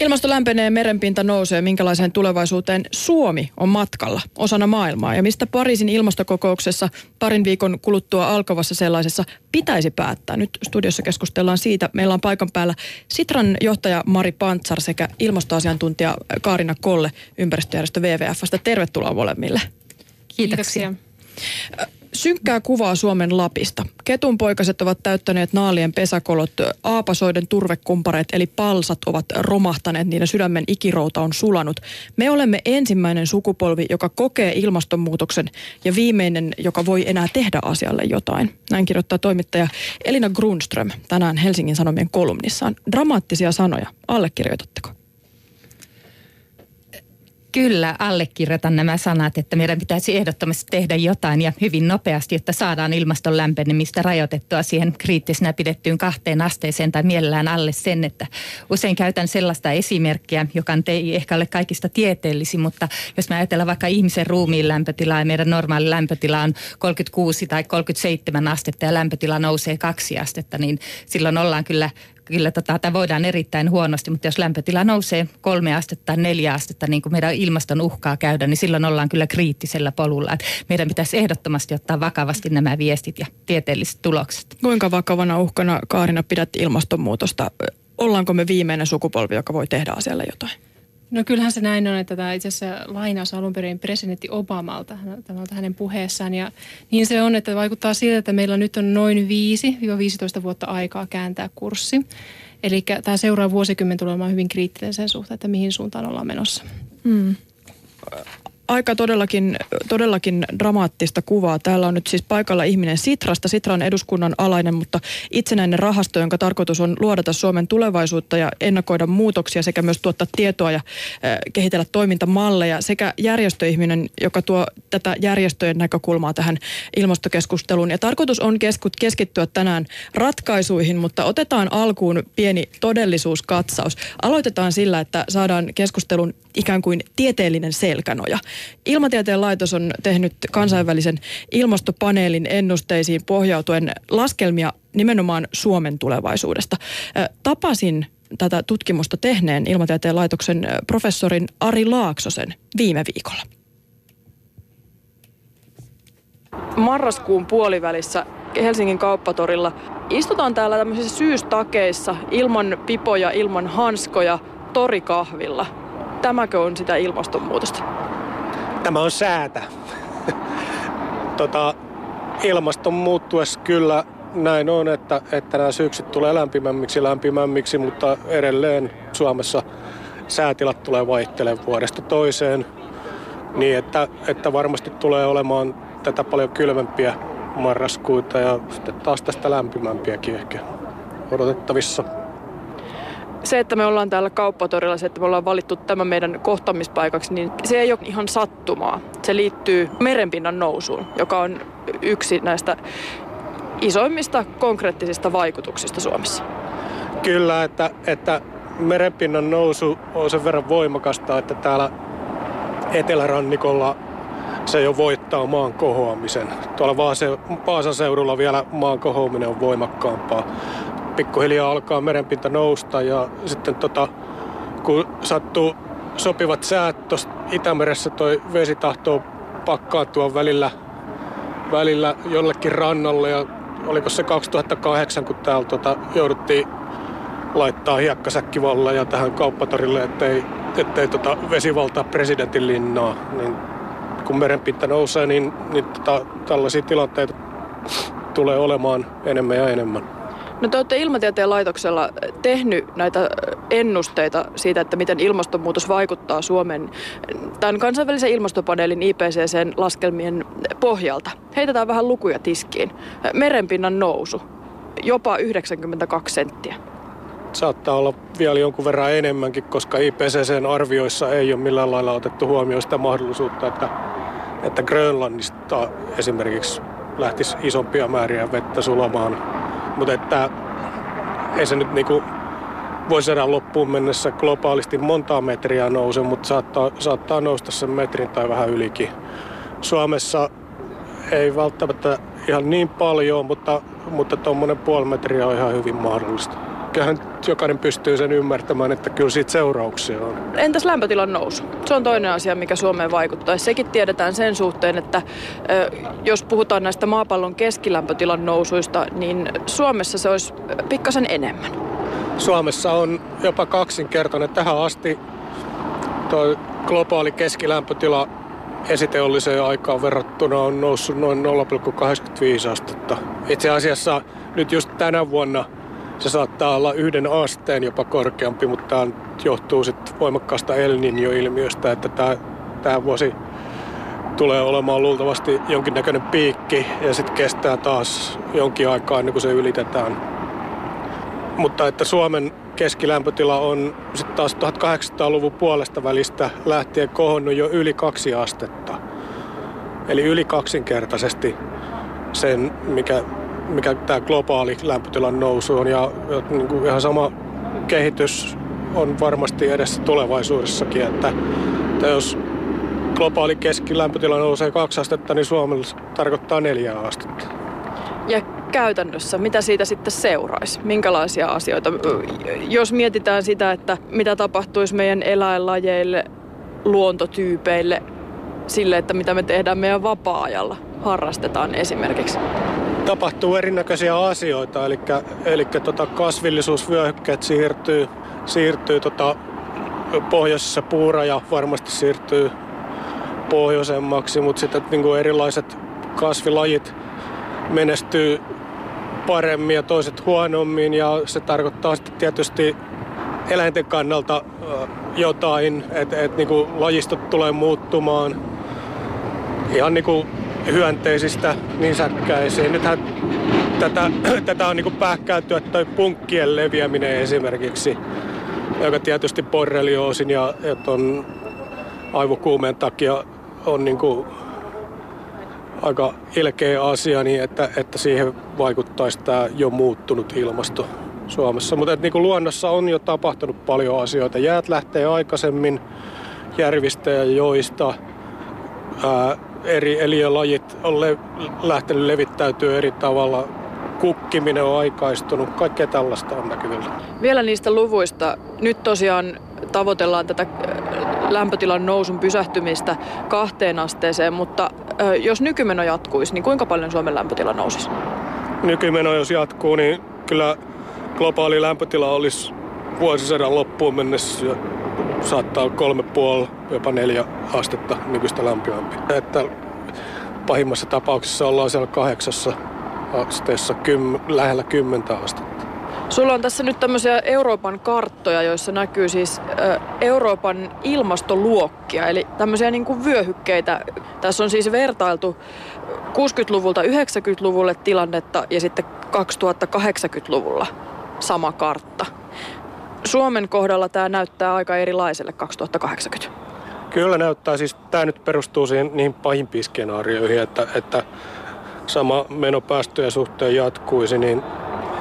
Ilmasto lämpenee, merenpinta nousee. Minkälaiseen tulevaisuuteen Suomi on matkalla osana maailmaa? Ja mistä Pariisin ilmastokokouksessa parin viikon kuluttua alkavassa sellaisessa pitäisi päättää? Nyt studiossa keskustellaan siitä. Meillä on paikan päällä Sitran johtaja Mari Pantsar sekä ilmastoasiantuntija Kaarina Kolle ympäristöjärjestö WWFstä. Tervetuloa molemmille. Kiitoksia. Kiitoksia. Synkkää kuvaa Suomen Lapista. Ketunpoikaset ovat täyttäneet naalien pesäkolot, aapasoiden turvekumpareet eli palsat ovat romahtaneet, niiden sydämen ikirouta on sulanut. Me olemme ensimmäinen sukupolvi, joka kokee ilmastonmuutoksen ja viimeinen, joka voi enää tehdä asialle jotain. Näin kirjoittaa toimittaja Elina Grunström tänään Helsingin Sanomien kolumnissaan. Dramaattisia sanoja. Allekirjoitatteko? Kyllä, allekirjoitan nämä sanat, että meidän pitäisi ehdottomasti tehdä jotain ja hyvin nopeasti, jotta saadaan ilmaston lämpenemistä rajoitettua siihen kriittisenä pidettyyn kahteen asteeseen tai mielellään alle sen, että usein käytän sellaista esimerkkiä, joka ei ehkä ole kaikista tieteellisin, mutta jos me ajatellaan vaikka ihmisen ruumiin lämpötilaa ja meidän normaali lämpötila on 36 tai 37 astetta ja lämpötila nousee kaksi astetta, niin silloin ollaan kyllä kyllä tota, tämä voidaan erittäin huonosti, mutta jos lämpötila nousee kolme astetta tai neljä astetta, niin kuin meidän ilmaston uhkaa käydä, niin silloin ollaan kyllä kriittisellä polulla. Et meidän pitäisi ehdottomasti ottaa vakavasti nämä viestit ja tieteelliset tulokset. Kuinka vakavana uhkana Kaarina pidät ilmastonmuutosta? Ollaanko me viimeinen sukupolvi, joka voi tehdä asialle jotain? No kyllähän se näin on, että tämä itse asiassa lainaus alun perin presidentti Obamalta, tämä on hänen puheessaan. Ja niin se on, että vaikuttaa siltä, että meillä nyt on noin 5-15 vuotta aikaa kääntää kurssi. Eli tämä seuraava vuosikymmen tulee olemaan hyvin kriittinen sen suhteen, että mihin suuntaan ollaan menossa. Mm aika todellakin, todellakin dramaattista kuvaa. Täällä on nyt siis paikalla ihminen Sitrasta. Sitra on eduskunnan alainen, mutta itsenäinen rahasto, jonka tarkoitus on luodata Suomen tulevaisuutta ja ennakoida muutoksia sekä myös tuottaa tietoa ja äh, kehitellä toimintamalleja. Sekä järjestöihminen, joka tuo tätä järjestöjen näkökulmaa tähän ilmastokeskusteluun. Ja tarkoitus on keskittyä tänään ratkaisuihin, mutta otetaan alkuun pieni todellisuuskatsaus. Aloitetaan sillä, että saadaan keskustelun ikään kuin tieteellinen selkänoja. Ilmatieteen laitos on tehnyt kansainvälisen ilmastopaneelin ennusteisiin pohjautuen laskelmia nimenomaan Suomen tulevaisuudesta. Tapasin tätä tutkimusta tehneen Ilmatieteen laitoksen professorin Ari Laaksosen viime viikolla. Marraskuun puolivälissä Helsingin kauppatorilla istutaan täällä tämmöisissä syystakeissa ilman pipoja, ilman hanskoja, torikahvilla. Tämäkö on sitä ilmastonmuutosta? Tämä on säätä. tota, ilmaston muuttuessa kyllä näin on, että, että nämä syksyt tulee lämpimämmiksi lämpimämmiksi, mutta edelleen Suomessa säätilat tulee vaihtelemaan vuodesta toiseen. Niin, että, että varmasti tulee olemaan tätä paljon kylmempiä marraskuita ja sitten taas tästä lämpimämpiäkin ehkä odotettavissa se, että me ollaan täällä kauppatorilla, se, että me ollaan valittu tämän meidän kohtamispaikaksi, niin se ei ole ihan sattumaa. Se liittyy merenpinnan nousuun, joka on yksi näistä isoimmista konkreettisista vaikutuksista Suomessa. Kyllä, että, että merenpinnan nousu on sen verran voimakasta, että täällä etelärannikolla se jo voittaa maan kohoamisen. Tuolla Vaasan seudulla vielä maan kohoaminen on voimakkaampaa pikkuhiljaa alkaa merenpinta nousta ja sitten tota, kun sattuu sopivat säät tuossa Itämeressä toi vesi tahtoo pakkaantua välillä, välillä jollekin rannalle ja oliko se 2008, kun täällä tota, jouduttiin laittaa hiekkasäkkivalleja tähän kauppatorille, ettei, ettei tota vesi valtaa presidentin linnaa. Niin kun merenpinta nousee, niin, niin tota, tällaisia tilanteita tulee olemaan enemmän ja enemmän. No te olette Ilmatieteen laitoksella tehnyt näitä ennusteita siitä, että miten ilmastonmuutos vaikuttaa Suomen tämän kansainvälisen ilmastopaneelin IPCCn laskelmien pohjalta. Heitetään vähän lukuja tiskiin. Merenpinnan nousu, jopa 92 senttiä. Saattaa olla vielä jonkun verran enemmänkin, koska IPCCn arvioissa ei ole millään lailla otettu huomioon sitä mahdollisuutta, että, että Grönlannista esimerkiksi lähtisi isompia määriä vettä sulamaan mutta että ei se nyt niinku vuosisadan loppuun mennessä globaalisti montaa metriä nouse, mutta saattaa, saattaa nousta sen metrin tai vähän ylikin. Suomessa ei välttämättä ihan niin paljon, mutta, mutta puoli metriä on ihan hyvin mahdollista. Kyllähän jokainen pystyy sen ymmärtämään, että kyllä siitä seurauksia on. Entäs lämpötilan nousu? Se on toinen asia, mikä Suomeen vaikuttaa. Sekin tiedetään sen suhteen, että jos puhutaan näistä maapallon keskilämpötilan nousuista, niin Suomessa se olisi pikkasen enemmän. Suomessa on jopa kaksinkertainen. Tähän asti tuo globaali keskilämpötila esiteolliseen aikaan verrattuna on noussut noin 0,85 astetta. Itse asiassa nyt just tänä vuonna se saattaa olla yhden asteen jopa korkeampi, mutta tämä johtuu sitten voimakkaasta El Niño-ilmiöstä, että tämä, tämä vuosi tulee olemaan luultavasti jonkinnäköinen piikki ja sitten kestää taas jonkin aikaa ennen kuin se ylitetään. Mutta että Suomen keskilämpötila on sitten taas 1800-luvun puolesta välistä lähtien kohonnut jo yli kaksi astetta. Eli yli kaksinkertaisesti sen, mikä, mikä tämä globaali lämpötilan nousu on. Ja, ja niin kuin ihan sama kehitys on varmasti edessä tulevaisuudessakin, että, että jos globaali keskilämpötila nousee kaksi astetta, niin Suomella tarkoittaa neljä astetta. Ja käytännössä, mitä siitä sitten seuraisi? Minkälaisia asioita? Jos mietitään sitä, että mitä tapahtuisi meidän eläinlajeille, luontotyypeille, sille, että mitä me tehdään meidän vapaa-ajalla, harrastetaan esimerkiksi. Tapahtuu erinäköisiä asioita, eli, eli tota kasvillisuusvyöhykkeet siirtyy, siirtyy tota, pohjoisessa puuraja varmasti siirtyy pohjoisemmaksi, mutta sitten niin kuin erilaiset kasvilajit menestyy paremmin ja toiset huonommin ja se tarkoittaa sitten tietysti eläinten kannalta jotain, että et, niinku lajistot tulee muuttumaan. Ihan niinku hyönteisistä säkkäisiin. Nythän tätä, tätä on niinku pähkäytyä toi punkkien leviäminen esimerkiksi, joka tietysti borrelioosin ja, ton aivokuumeen takia on niinku aika ilkeä asia, niin että, että siihen vaikuttaisi tämä jo muuttunut ilmasto Suomessa. Mutta niin luonnossa on jo tapahtunut paljon asioita. Jäät lähtee aikaisemmin järvistä ja joista. Ää, eri eliölajit on le- lähtenyt levittäytyä eri tavalla. Kukkiminen on aikaistunut. Kaikkea tällaista on näkyvillä. Vielä niistä luvuista. Nyt tosiaan tavoitellaan tätä lämpötilan nousun pysähtymistä kahteen asteeseen, mutta jos nykymeno jatkuisi, niin kuinka paljon Suomen lämpötila nousisi? Nykymeno jos jatkuu, niin kyllä globaali lämpötila olisi vuosisadan loppuun mennessä saattaa olla kolme puoli, jopa neljä astetta nykyistä lämpimämpi. Että pahimmassa tapauksessa ollaan siellä kahdeksassa asteessa kym, lähellä kymmentä astetta. Sulla on tässä nyt tämmöisiä Euroopan karttoja, joissa näkyy siis Euroopan ilmastoluokkia, eli tämmöisiä niin kuin vyöhykkeitä. Tässä on siis vertailtu 60-luvulta 90-luvulle tilannetta ja sitten 2080-luvulla sama kartta. Suomen kohdalla tämä näyttää aika erilaiselle 2080. Kyllä näyttää. Siis tämä nyt perustuu siihen, niihin pahimpiin skenaarioihin, että, että sama meno päästöjen suhteen jatkuisi, niin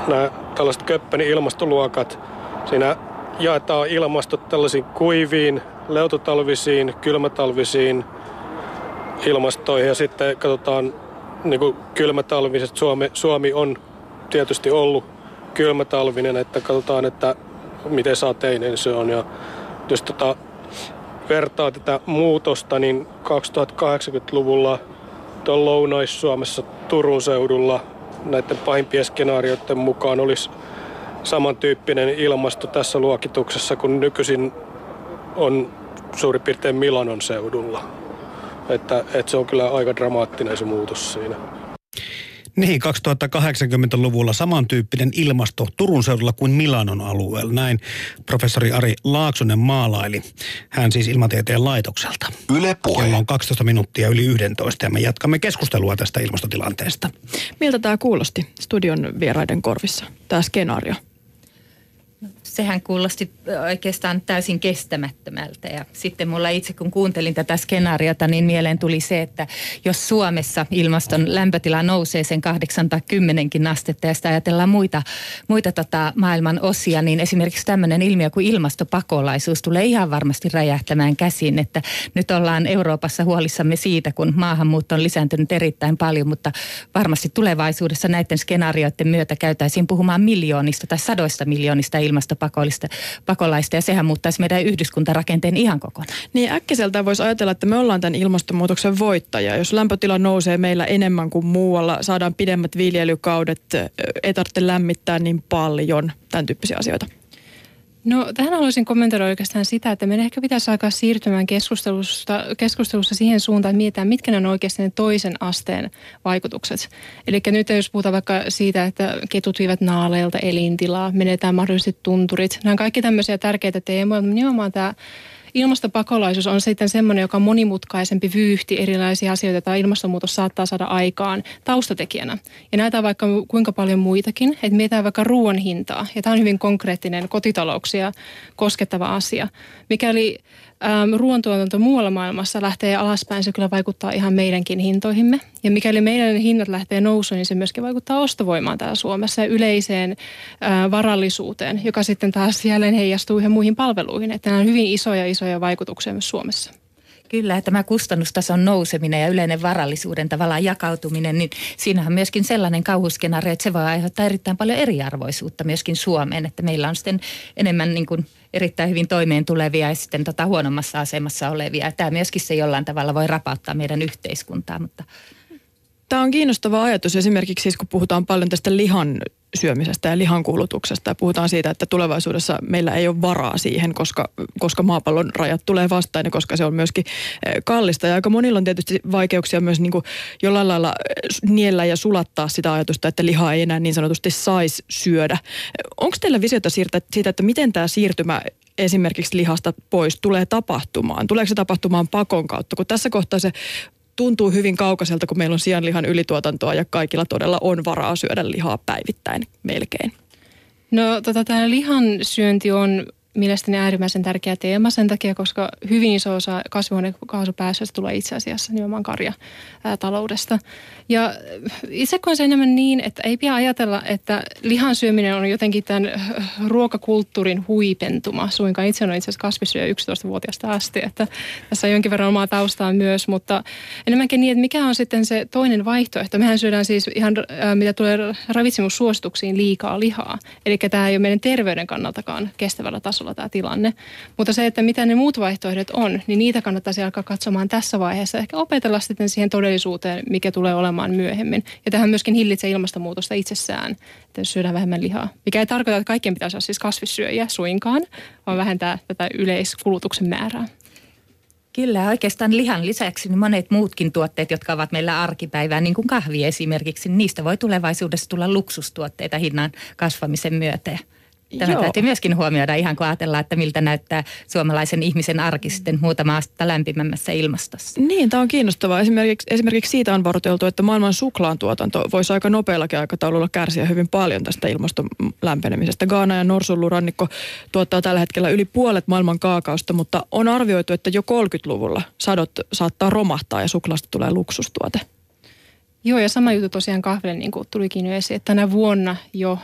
nämä tällaiset Köppenin ilmastoluokat, siinä jaetaan ilmastot tällaisiin kuiviin, leutotalvisiin, kylmätalvisiin ilmastoihin ja sitten katsotaan niin kuin kylmätalviset. Suomi, Suomi on tietysti ollut kylmätalvinen, että katsotaan, että miten sateinen se on. Ja jos tota, vertaa tätä muutosta, niin 2080-luvulla tuolla Lounais-Suomessa Turun seudulla näiden pahimpien skenaarioiden mukaan olisi samantyyppinen ilmasto tässä luokituksessa kuin nykyisin on suurin piirtein Milanon seudulla. Että, että se on kyllä aika dramaattinen se muutos siinä. Niin, 2080-luvulla samantyyppinen ilmasto Turun seudulla kuin Milanon alueella. Näin professori Ari Laaksonen maalaili. Hän siis ilmatieteen laitokselta. Yle puhe. Kello on 12 minuuttia yli 11 ja me jatkamme keskustelua tästä ilmastotilanteesta. Miltä tämä kuulosti studion vieraiden korvissa, tämä skenaario? Sehän kuulosti oikeastaan täysin kestämättömältä. Ja sitten mulla itse kun kuuntelin tätä skenaariota, niin mieleen tuli se, että jos Suomessa ilmaston lämpötila nousee sen 8 tai 10 astetta ja sitä ajatellaan muita, muita tota maailman osia, niin esimerkiksi tämmöinen ilmiö kuin ilmastopakolaisuus tulee ihan varmasti räjähtämään käsin, että nyt ollaan Euroopassa huolissamme siitä, kun maahanmuutto on lisääntynyt erittäin paljon, mutta varmasti tulevaisuudessa näiden skenaarioiden myötä käytäisiin puhumaan miljoonista tai sadoista miljoonista ilmastopakolaista ja sehän muuttaisi meidän yhdyskuntarakenteen ihan kokonaan. Niin äkkiseltä voisi ajatella, että me ollaan tämän ilmastonmuutoksen voittaja. Jos lämpötila nousee meillä enemmän kuin muualla, saadaan pidemmät viljelykaudet, ei tarvitse lämmittää niin paljon, tämän tyyppisiä asioita. No tähän haluaisin kommentoida oikeastaan sitä, että meidän ehkä pitäisi alkaa siirtymään keskustelusta, keskustelussa siihen suuntaan, että mietitään, mitkä ne on oikeasti ne toisen asteen vaikutukset. Eli nyt jos puhutaan vaikka siitä, että ketut viivät naaleilta elintilaa, menetään mahdollisesti tunturit. Nämä on kaikki tämmöisiä tärkeitä teemoja, mutta nimenomaan tämä ilmastopakolaisuus on sitten semmoinen, joka on monimutkaisempi vyyhti erilaisia asioita, tai ilmastonmuutos saattaa saada aikaan taustatekijänä. Ja näitä on vaikka kuinka paljon muitakin, että mietitään vaikka ruoan hintaa, ja tämä on hyvin konkreettinen kotitalouksia koskettava asia. Mikäli ruoantuotanto muualla maailmassa lähtee alaspäin, se kyllä vaikuttaa ihan meidänkin hintoihimme. Ja mikäli meidän hinnat lähtee nousuun, niin se myöskin vaikuttaa ostovoimaan täällä Suomessa ja yleiseen varallisuuteen, joka sitten taas jälleen heijastuu ihan muihin palveluihin. Että nämä on hyvin isoja, isoja vaikutuksia myös Suomessa. Kyllä, tämä kustannustason nouseminen ja yleinen varallisuuden tavallaan jakautuminen, niin siinähän myöskin sellainen kauhuskenaario, että se voi aiheuttaa erittäin paljon eriarvoisuutta myöskin Suomeen, että meillä on sitten enemmän niin kuin erittäin hyvin toimeen tulevia ja sitten tota huonommassa asemassa olevia. Tämä myöskin se jollain tavalla voi rapauttaa meidän yhteiskuntaa, mutta Tämä on kiinnostava ajatus esimerkiksi siis, kun puhutaan paljon tästä lihan syömisestä ja lihan kulutuksesta puhutaan siitä, että tulevaisuudessa meillä ei ole varaa siihen, koska, koska maapallon rajat tulee vastaan ja koska se on myöskin eh, kallista. Ja aika monilla on tietysti vaikeuksia myös niin kuin jollain lailla eh, niellä ja sulattaa sitä ajatusta, että lihaa ei enää niin sanotusti saisi syödä. Onko teillä visiota siitä, että miten tämä siirtymä esimerkiksi lihasta pois tulee tapahtumaan? Tuleeko se tapahtumaan pakon kautta? Kun tässä kohtaa se tuntuu hyvin kaukaiselta, kun meillä on sianlihan ylituotantoa ja kaikilla todella on varaa syödä lihaa päivittäin melkein. No tota, tämä lihan syönti on mielestäni äärimmäisen tärkeä teema sen takia, koska hyvin iso osa kasvihuonekaasupäästöistä tulee itse asiassa nimenomaan karjataloudesta. Ja itse koen sen enemmän niin, että ei pidä ajatella, että lihan syöminen on jotenkin tämän ruokakulttuurin huipentuma. Suinkaan itse olen itse asiassa kasvissyöjä 11-vuotiaasta asti, että tässä on jonkin verran omaa taustaa myös, mutta enemmänkin niin, että mikä on sitten se toinen vaihtoehto. Mehän syödään siis ihan, mitä tulee ravitsemussuosituksiin, liikaa lihaa. Eli tämä ei ole meidän terveyden kannaltakaan kestävällä tasolla tämä tilanne. Mutta se, että mitä ne muut vaihtoehdot on, niin niitä kannattaisi alkaa katsomaan tässä vaiheessa. Ehkä opetella sitten siihen todellisuuteen, mikä tulee olemaan myöhemmin. Ja tähän myöskin hillitsee ilmastonmuutosta itsessään, että jos syödään vähemmän lihaa. Mikä ei tarkoita, että kaikkien pitäisi olla siis kasvissyöjiä suinkaan, vaan vähentää tätä yleiskulutuksen määrää. Kyllä, oikeastaan lihan lisäksi niin monet muutkin tuotteet, jotka ovat meillä arkipäivää, niin kuin kahvi esimerkiksi, niin niistä voi tulevaisuudessa tulla luksustuotteita hinnan kasvamisen myötä. Tämä Joo. täytyy myöskin huomioida ihan kun ajatellaan, että miltä näyttää suomalaisen ihmisen arki sitten muutama astetta lämpimämmässä ilmastossa. Niin, tämä on kiinnostavaa. Esimerkiksi, esimerkiksi siitä on varoiteltu, että maailman suklaantuotanto voisi aika nopeallakin aikataululla kärsiä hyvin paljon tästä ilmaston lämpenemisestä. Gaana ja Norsullurannikko tuottaa tällä hetkellä yli puolet maailman kaakaosta, mutta on arvioitu, että jo 30-luvulla sadot saattaa romahtaa ja suklaasta tulee luksustuote. Joo, ja sama juttu tosiaan kahville niin kuin tulikin jo esiin, että tänä vuonna jo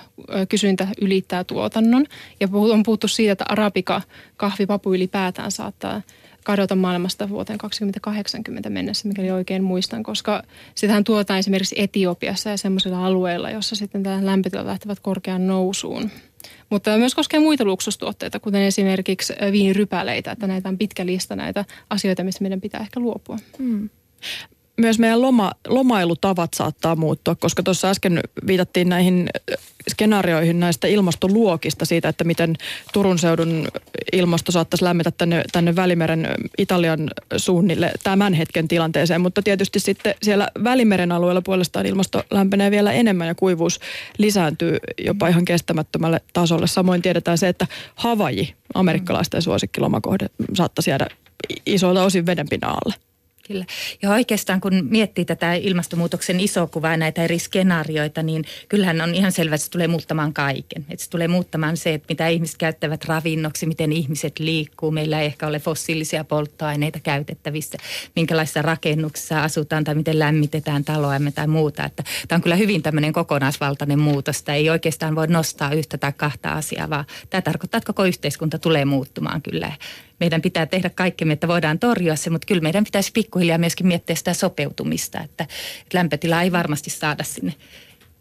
kysyntä ylittää tuotannon. Ja on puhuttu siitä, että arabika kahvipapu ylipäätään saattaa kadota maailmasta vuoteen 2080 mennessä, mikäli oikein muistan, koska sitähän tuotaan esimerkiksi Etiopiassa ja semmoisilla alueilla, jossa sitten tämä lämpötilat lähtevät korkeaan nousuun. Mutta myös koskee muita luksustuotteita, kuten esimerkiksi viinirypäleitä, että näitä on pitkä lista näitä asioita, mistä meidän pitää ehkä luopua. Hmm myös meidän loma, lomailutavat saattaa muuttua, koska tuossa äsken viitattiin näihin skenaarioihin näistä ilmastoluokista siitä, että miten Turun seudun ilmasto saattaisi lämmetä tänne, tänne Välimeren Italian suunnille tämän hetken tilanteeseen, mutta tietysti sitten siellä Välimeren alueella puolestaan ilmasto lämpenee vielä enemmän ja kuivuus lisääntyy jopa ihan kestämättömälle tasolle. Samoin tiedetään se, että Havaji, amerikkalaisten suosikkilomakohde, saattaisi jäädä isoilta osin vedenpinnan alle. Kyllä. Ja oikeastaan kun miettii tätä ilmastonmuutoksen isoa kuvaa näitä eri skenaarioita, niin kyllähän on ihan selvä, että se tulee muuttamaan kaiken. Että se tulee muuttamaan se, että mitä ihmiset käyttävät ravinnoksi, miten ihmiset liikkuu. Meillä ei ehkä ole fossiilisia polttoaineita käytettävissä, minkälaisissa rakennuksissa asutaan tai miten lämmitetään taloamme tai muuta. Että tämä on kyllä hyvin tämmöinen kokonaisvaltainen muutos. Tämä ei oikeastaan voi nostaa yhtä tai kahta asiaa, vaan tämä tarkoittaa, että koko yhteiskunta tulee muuttumaan kyllä meidän pitää tehdä kaikkemme, että voidaan torjua se, mutta kyllä meidän pitäisi pikkuhiljaa myöskin miettiä sitä sopeutumista, että, että lämpötila ei varmasti saada sinne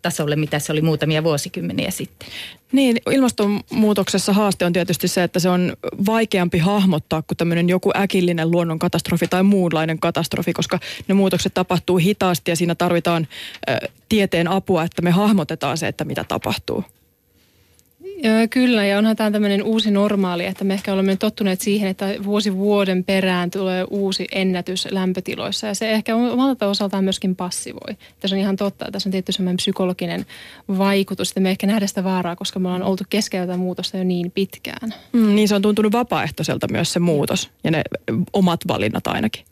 tasolle, mitä se oli muutamia vuosikymmeniä sitten. Niin, ilmastonmuutoksessa haaste on tietysti se, että se on vaikeampi hahmottaa kuin tämmöinen joku äkillinen luonnonkatastrofi tai muunlainen katastrofi, koska ne muutokset tapahtuu hitaasti ja siinä tarvitaan ö, tieteen apua, että me hahmotetaan se, että mitä tapahtuu. Kyllä, ja onhan tämä tämmöinen uusi normaali, että me ehkä olemme tottuneet siihen, että vuosi vuoden perään tulee uusi ennätys lämpötiloissa, ja se ehkä omalta osaltaan myöskin passivoi. Tässä on ihan totta, että tässä on tietty semmoinen psykologinen vaikutus, että me ehkä nähdä sitä vaaraa, koska me ollaan oltu keskellä muutosta jo niin pitkään. Mm, niin se on tuntunut vapaaehtoiselta myös se muutos, ja ne omat valinnat ainakin.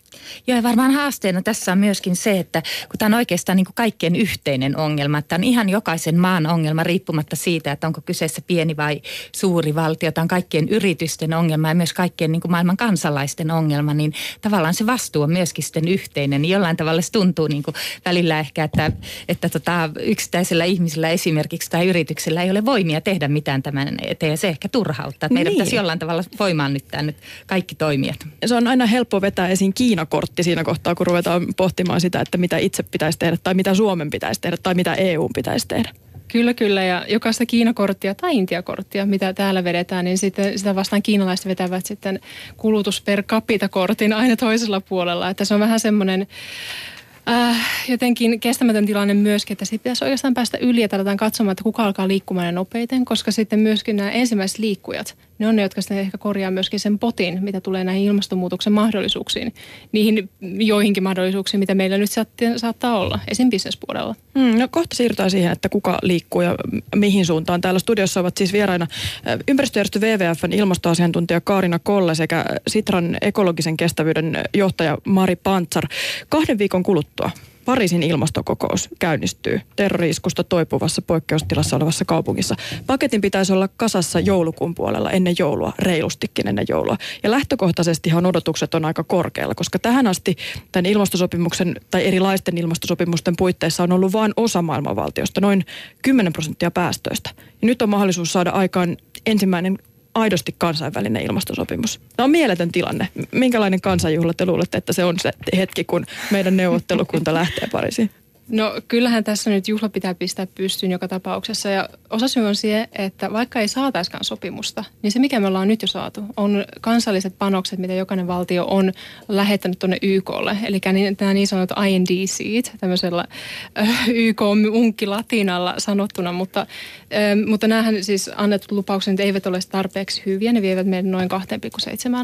Joo, ja varmaan haasteena tässä on myöskin se, että kun tämä on oikeastaan niin kuin kaikkien yhteinen ongelma, että on ihan jokaisen maan ongelma riippumatta siitä, että onko kyseessä pieni vai suuri valtio. Tämä on kaikkien yritysten ongelma ja myös kaikkien niin kuin maailman kansalaisten ongelma, niin tavallaan se vastuu on myöskin sitten yhteinen. Niin jollain tavalla se tuntuu niin kuin välillä ehkä, että, että tota, yksittäisellä ihmisellä esimerkiksi tai yrityksellä ei ole voimia tehdä mitään tämän eteen ja se ehkä turhauttaa. Että meidän niin. pitäisi jollain tavalla voimaan nyt nyt kaikki toimijat. Se on aina helppo vetää esiin Kiina kortti siinä kohtaa, kun ruvetaan pohtimaan sitä, että mitä itse pitäisi tehdä tai mitä Suomen pitäisi tehdä tai mitä EU pitäisi tehdä. Kyllä, kyllä. Ja jokaista Kiinakorttia tai Intiakorttia, mitä täällä vedetään, niin sitten sitä vastaan kiinalaiset vetävät sitten kulutus per capita kortin aina toisella puolella. Että se on vähän semmoinen äh, jotenkin kestämätön tilanne myöskin, että siitä pitäisi oikeastaan päästä yli ja katsomaan, että kuka alkaa liikkumaan nopeiten, koska sitten myöskin nämä ensimmäiset liikkujat, ne on ne, jotka sitten ehkä korjaa myöskin sen potin, mitä tulee näihin ilmastonmuutoksen mahdollisuuksiin. Niihin joihinkin mahdollisuuksiin, mitä meillä nyt saattaa olla, esim. bisnespuolella. Mm, no kohta siirrytään siihen, että kuka liikkuu ja mihin suuntaan. Täällä studiossa ovat siis vieraina ympäristöjärjestö WWFn ilmastoasiantuntija Kaarina Kolle sekä Sitran ekologisen kestävyyden johtaja Mari Pantsar. Kahden viikon kuluttua Pariisin ilmastokokous käynnistyy terroriiskusta toipuvassa poikkeustilassa olevassa kaupungissa. Paketin pitäisi olla kasassa joulukuun puolella ennen joulua, reilustikin ennen joulua. Ja lähtökohtaisestihan odotukset on aika korkealla, koska tähän asti tämän ilmastosopimuksen tai erilaisten ilmastosopimusten puitteissa on ollut vain osa maailmanvaltiosta, noin 10 prosenttia päästöistä. Ja nyt on mahdollisuus saada aikaan ensimmäinen aidosti kansainvälinen ilmastosopimus. Tämä on mieletön tilanne. Minkälainen kansanjuhla te luulette, että se on se hetki, kun meidän neuvottelukunta lähtee Pariisiin? No kyllähän tässä nyt juhla pitää pistää pystyyn joka tapauksessa ja osasyy on se, että vaikka ei saataiskaan sopimusta, niin se mikä me ollaan nyt jo saatu on kansalliset panokset, mitä jokainen valtio on lähettänyt tuonne YKlle. Eli nämä niin sanotut INDC, tämmöisellä äh, YK-unkki latinalla sanottuna, mutta, mutta näähän siis annetut lupaukset eivät ole tarpeeksi hyviä, ne vievät meidän noin 2,7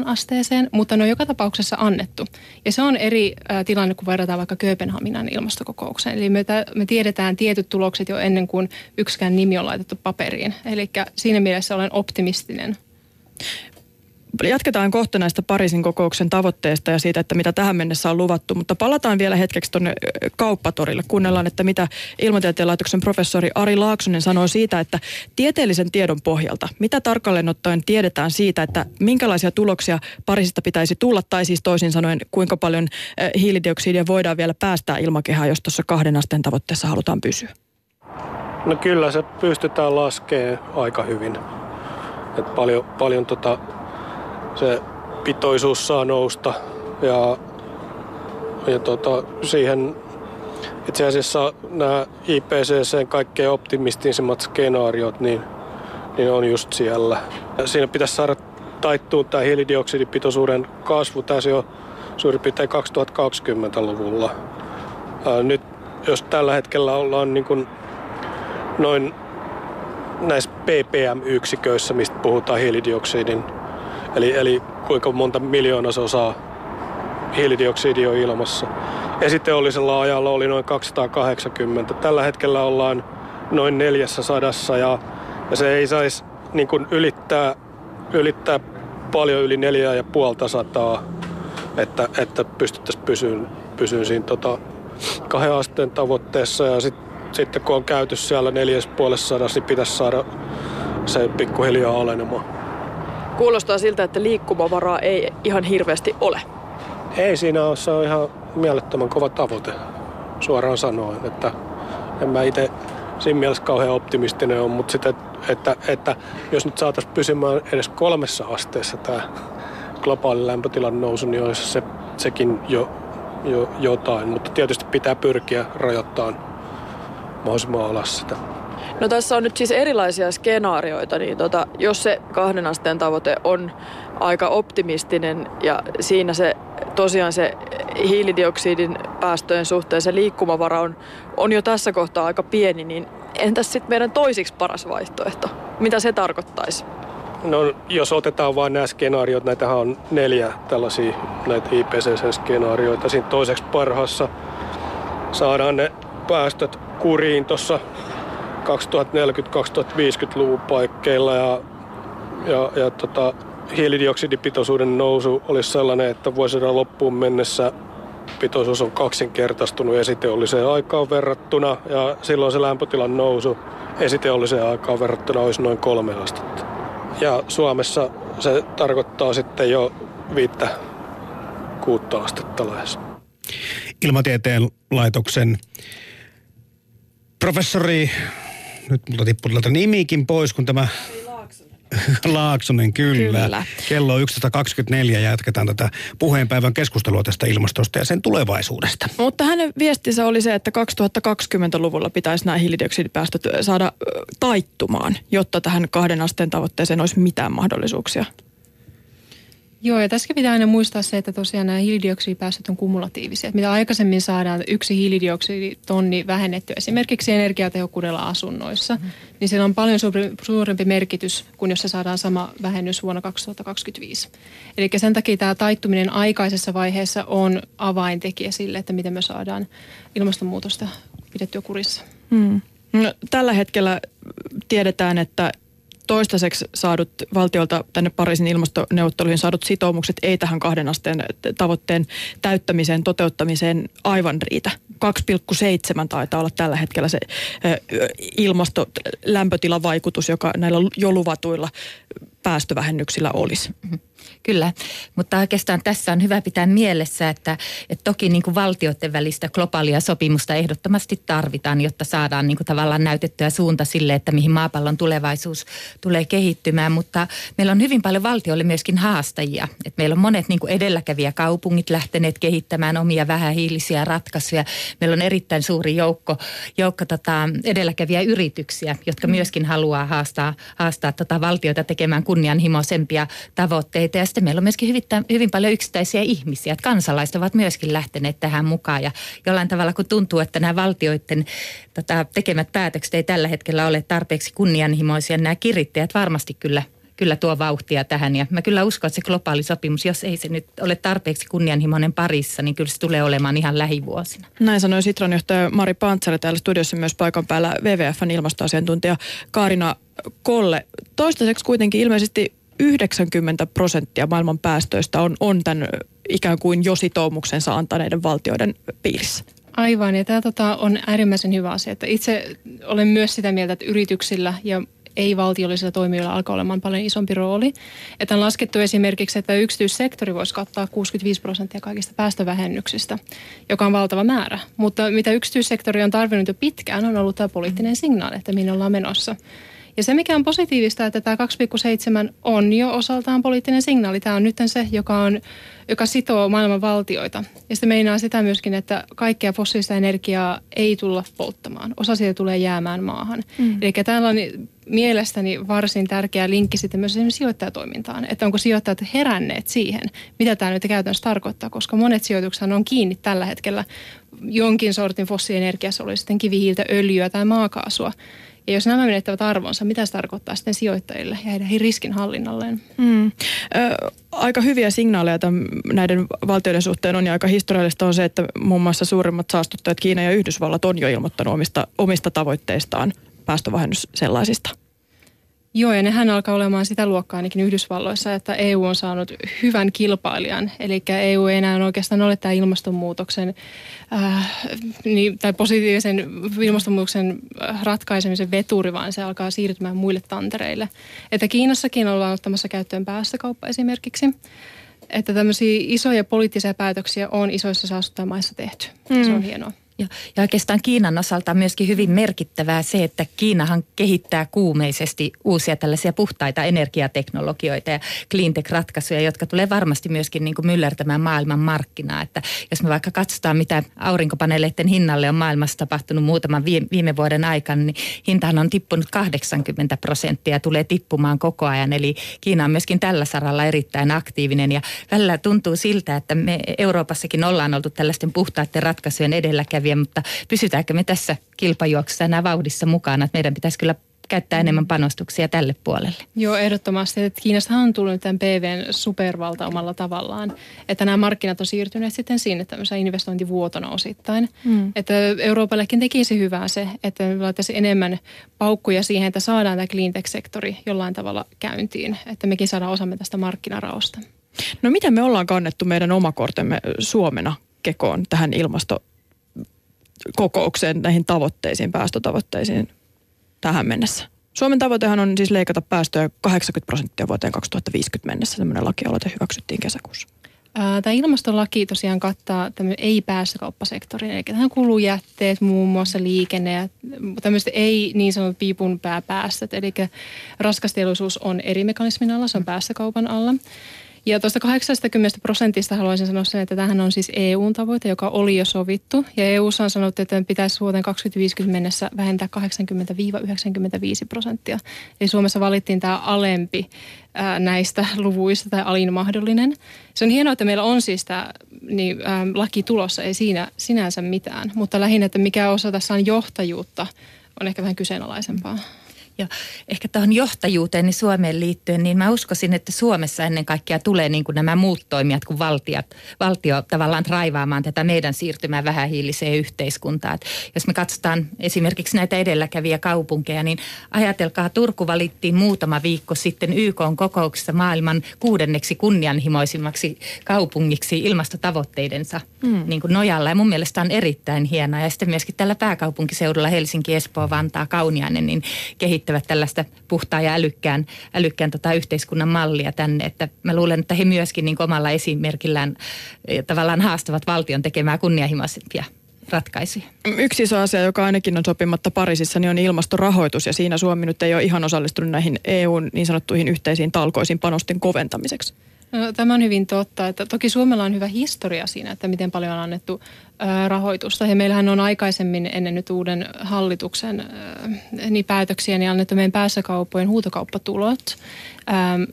asteeseen, mutta ne on joka tapauksessa annettu. Ja se on eri tilanne, kun verrataan vaikka Kööpenhaminan ilmastokokoukseen. Eli me, me tiedetään tietyt tulokset jo ennen kuin yksikään nimi on laitettu paperiin. Eli siinä mielessä olen optimistinen. Jatketaan kohta näistä Pariisin kokouksen tavoitteista ja siitä, että mitä tähän mennessä on luvattu, mutta palataan vielä hetkeksi tuonne kauppatorille. Kuunnellaan, että mitä Ilmatieteen laitoksen professori Ari Laaksonen sanoo siitä, että tieteellisen tiedon pohjalta, mitä tarkalleen ottaen tiedetään siitä, että minkälaisia tuloksia Pariisista pitäisi tulla, tai siis toisin sanoen, kuinka paljon hiilidioksidia voidaan vielä päästää ilmakehään, jos tuossa kahden asteen tavoitteessa halutaan pysyä? No kyllä se pystytään laskemaan aika hyvin. Et paljon, paljon tota, se pitoisuus saa nousta ja, ja tota, siihen itse asiassa nämä IPCCn kaikkein optimistisimmat skenaariot, niin, niin on just siellä. Ja siinä pitäisi saada taittua tämä hiilidioksidipitoisuuden kasvu tässä jo suurin piirtein 2020-luvulla. Ää, nyt jos tällä hetkellä ollaan niin kuin noin näissä ppm-yksiköissä, mistä puhutaan hiilidioksidin Eli, eli kuinka monta miljoonasosaa hiilidioksidia on ilmassa. Esiteollisella ajalla oli noin 280. Tällä hetkellä ollaan noin 400 ja, ja se ei saisi niin kuin ylittää, ylittää paljon yli 4500. että, että pystyttäisiin pysyyn, pysyyn siinä tota, kahden asteen tavoitteessa ja sit, sitten kun on käyty siellä neljäs puolessa sadassa, niin pitäisi saada se pikkuhiljaa alenemaan. Kuulostaa siltä, että liikkumavaraa ei ihan hirveästi ole. Ei siinä ole, se on ihan mielettömän kova tavoite, suoraan sanoen. Että en mä itse siinä mielessä kauhean optimistinen on, mutta sitä, että, että jos nyt saataisiin pysymään edes kolmessa asteessa tämä globaali lämpötilan nousu, niin olisi se, sekin jo, jo jotain. Mutta tietysti pitää pyrkiä rajoittamaan mahdollisimman alas sitä. No tässä on nyt siis erilaisia skenaarioita, niin tota, jos se kahden asteen tavoite on aika optimistinen ja siinä se tosiaan se hiilidioksidin päästöjen suhteen se liikkumavara on, on jo tässä kohtaa aika pieni, niin entäs sitten meidän toisiksi paras vaihtoehto? Mitä se tarkoittaisi? No jos otetaan vain nämä skenaariot, näitähän on neljä tällaisia näitä IPCC-skenaarioita. Siinä toiseksi parhaassa saadaan ne päästöt kuriin tuossa 2040-2050-luvun paikkeilla ja, ja, ja tota, hiilidioksidipitoisuuden nousu olisi sellainen, että vuosisadan loppuun mennessä pitoisuus on kaksinkertaistunut esiteolliseen aikaan verrattuna ja silloin se lämpötilan nousu esiteolliseen aikaan verrattuna olisi noin kolme astetta. Ja Suomessa se tarkoittaa sitten jo viittä kuutta astetta lähes. Ilmatieteen laitoksen professori, nyt multa tippui nimikin pois, kun tämä Laaksonen, kyllä. kyllä. Kello on 11.24 ja jatketaan tätä puheenpäivän keskustelua tästä ilmastosta ja sen tulevaisuudesta. Mutta hänen viestinsä oli se, että 2020-luvulla pitäisi nämä hiilidioksidipäästöt saada taittumaan, jotta tähän kahden asteen tavoitteeseen olisi mitään mahdollisuuksia. Joo, ja tässä pitää aina muistaa se, että tosiaan nämä hiilidioksidipäästöt on kumulatiivisia. Mitä aikaisemmin saadaan yksi hiilidioksiditonni vähennetty esimerkiksi energiatehokkuudella asunnoissa, mm. niin sillä on paljon suurempi merkitys kuin jos se saadaan sama vähennys vuonna 2025. Eli sen takia tämä taittuminen aikaisessa vaiheessa on avaintekijä sille, että miten me saadaan ilmastonmuutosta pidettyä kurissa. Mm. No, tällä hetkellä tiedetään, että toistaiseksi saadut valtiolta tänne Pariisin ilmastoneuvotteluihin saadut sitoumukset ei tähän kahden asteen tavoitteen täyttämiseen, toteuttamiseen aivan riitä. 2,7 taitaa olla tällä hetkellä se ilmasto lämpötilavaikutus, joka näillä jo luvatuilla päästövähennyksillä olisi. Mm-hmm. Kyllä, mutta oikeastaan tässä on hyvä pitää mielessä, että, että toki niin kuin valtioiden välistä globaalia sopimusta ehdottomasti tarvitaan, jotta saadaan niin kuin tavallaan näytettyä suunta sille, että mihin maapallon tulevaisuus tulee kehittymään. Mutta meillä on hyvin paljon valtioille myöskin haastajia. Että meillä on monet niin kuin edelläkävijä kaupungit lähteneet kehittämään omia vähähiilisiä ratkaisuja. Meillä on erittäin suuri joukko, joukko tota edelläkäviä yrityksiä, jotka mm. myöskin haluaa haastaa, haastaa tota valtioita tekemään kunnianhimoisempia tavoitteita. Ja sitten meillä on myöskin hyvin, hyvin paljon yksittäisiä ihmisiä. Että kansalaiset ovat myöskin lähteneet tähän mukaan ja jollain tavalla kun tuntuu, että nämä valtioiden tota, tekemät päätökset ei tällä hetkellä ole tarpeeksi kunnianhimoisia. Nämä kirittäjät varmasti kyllä kyllä tuo vauhtia tähän. Ja mä kyllä uskon, että se globaali sopimus, jos ei se nyt ole tarpeeksi kunnianhimoinen parissa, niin kyllä se tulee olemaan ihan lähivuosina. Näin sanoi Sitran johtaja Mari Pantsari täällä studiossa myös paikan päällä WWFn ilmastoasiantuntija Kaarina Kolle. Toistaiseksi kuitenkin ilmeisesti 90 prosenttia maailman päästöistä on, on tämän ikään kuin jo sitoumuksensa antaneiden valtioiden piirissä. Aivan, ja tämä tota, on äärimmäisen hyvä asia. Että itse olen myös sitä mieltä, että yrityksillä ja ei-valtiollisilla toimijoilla alkaa olemaan paljon isompi rooli. Että on laskettu esimerkiksi, että yksityissektori voisi kattaa 65 prosenttia kaikista päästövähennyksistä, joka on valtava määrä. Mutta mitä yksityissektori on tarvinnut jo pitkään, on ollut tämä poliittinen signaali, että minne ollaan menossa. Ja se, mikä on positiivista, että tämä 2,7 on jo osaltaan poliittinen signaali. Tämä on nyt se, joka, on, joka sitoo maailman valtioita. Ja se meinaa sitä myöskin, että kaikkea fossiilista energiaa ei tulla polttamaan. Osa siitä tulee jäämään maahan. Mm. Eli täällä on mielestäni varsin tärkeä linkki sitten myös esimerkiksi sijoittajatoimintaan. Että onko sijoittajat heränneet siihen, mitä tämä nyt käytännössä tarkoittaa, koska monet sijoitukset on kiinni tällä hetkellä jonkin sortin fossiilienergiassa, oli sitten kivihiiltä, öljyä tai maakaasua. Ja jos nämä menettävät arvonsa, mitä se tarkoittaa sitten sijoittajille ja heidän riskinhallinnalleen? Mm. Ö, aika hyviä signaaleja tämän, näiden valtioiden suhteen on ja aika historiallista on se, että muun muassa suurimmat saastuttajat Kiina ja Yhdysvallat on jo ilmoittanut omista, omista tavoitteistaan päästövähennys sellaisista. Joo, ja nehän alkaa olemaan sitä luokkaa ainakin Yhdysvalloissa, että EU on saanut hyvän kilpailijan. Eli EU ei enää oikeastaan ole tämä ilmastonmuutoksen äh, niin, tai positiivisen ilmastonmuutoksen ratkaisemisen veturi, vaan se alkaa siirtymään muille tantereille. Että Kiinassakin ollaan ottamassa käyttöön päästökauppa esimerkiksi että tämmöisiä isoja poliittisia päätöksiä on isoissa saastuttajamaissa tehty. Mm. Se on hienoa. Ja, ja oikeastaan Kiinan osalta on myöskin hyvin merkittävää se, että Kiinahan kehittää kuumeisesti uusia tällaisia puhtaita energiateknologioita ja cleantech-ratkaisuja, jotka tulee varmasti myöskin niin kuin myllertämään maailman markkinaa. Että jos me vaikka katsotaan, mitä aurinkopaneeleiden hinnalle on maailmassa tapahtunut muutaman viime vuoden aikana, niin hintahan on tippunut 80 prosenttia ja tulee tippumaan koko ajan. Eli Kiina on myöskin tällä saralla erittäin aktiivinen ja välillä tuntuu siltä, että me Euroopassakin ollaan oltu tällaisten puhtaiden ratkaisujen edelläkävijä edelläkävijä, mutta pysytäänkö me tässä kilpajuoksussa enää vauhdissa mukana? Että meidän pitäisi kyllä käyttää enemmän panostuksia tälle puolelle. Joo, ehdottomasti. Että Kiinasta on tullut tämän PVn supervalta omalla tavallaan. Että nämä markkinat on siirtyneet sitten sinne tämmöisen investointivuotona osittain. Mm. Että Euroopallekin tekisi hyvää se, että me laitaisiin enemmän paukkuja siihen, että saadaan tämä cleantech-sektori jollain tavalla käyntiin. Että mekin saadaan osamme tästä markkinaraosta. No miten me ollaan kannettu meidän omakortemme Suomena kekoon tähän ilmasto kokoukseen näihin tavoitteisiin, päästötavoitteisiin tähän mennessä. Suomen tavoitehan on siis leikata päästöjä 80 prosenttia vuoteen 2050 mennessä. Tämmöinen lakialoite hyväksyttiin kesäkuussa. Tämä ilmastolaki tosiaan kattaa ei-päästökauppasektorin, eli tähän kuuluu jätteet, muun muassa liikenne ja tämmöiset ei niin sanotut piipun pääpäästöt, eli raskasteollisuus on eri mekanismin alla, se on päästökaupan alla. Ja tuosta 80 prosentista haluaisin sanoa sen, että tähän on siis EUn tavoite, joka oli jo sovittu. Ja EU on sanottu, että pitäisi vuoteen 2050 mennessä vähentää 80-95 prosenttia. Eli Suomessa valittiin tämä alempi ää, näistä luvuista tai alin mahdollinen. Se on hienoa, että meillä on siis tämä niin, ää, laki tulossa, ei siinä sinänsä mitään. Mutta lähinnä, että mikä osa tässä on johtajuutta, on ehkä vähän kyseenalaisempaa. Ja ehkä tuohon johtajuuteen niin Suomeen liittyen, niin mä uskoisin, että Suomessa ennen kaikkea tulee niin kuin nämä muut toimijat kuin valtiot, valtio tavallaan raivaamaan tätä meidän siirtymää vähähiiliseen yhteiskuntaan. Et jos me katsotaan esimerkiksi näitä edelläkäviä kaupunkeja, niin ajatelkaa, Turku valittiin muutama viikko sitten YK kokouksessa maailman kuudenneksi kunnianhimoisimmaksi kaupungiksi ilmastotavoitteidensa mm. niin kuin nojalla. Ja mun mielestä on erittäin hienoa. Ja sitten myöskin tällä pääkaupunkiseudulla Helsinki, Espoo, Vantaa, Kauniainen, niin kehittää kehittävät tällaista puhtaa ja älykkään, älykkään tota yhteiskunnan mallia tänne. Että mä luulen, että he myöskin niin omalla esimerkillään eh, tavallaan haastavat valtion tekemään kunnianhimoisempia ratkaisuja. Yksi iso asia, joka ainakin on sopimatta Pariisissa, niin on ilmastorahoitus ja siinä Suomi nyt ei ole ihan osallistunut näihin EUn niin sanottuihin yhteisiin talkoisiin panosten koventamiseksi. No, tämä on hyvin totta. Että toki Suomella on hyvä historia siinä, että miten paljon on annettu rahoitusta. Ja meillähän on aikaisemmin ennen nyt uuden hallituksen niin päätöksiä niin annettu meidän päässäkauppojen huutokauppatulot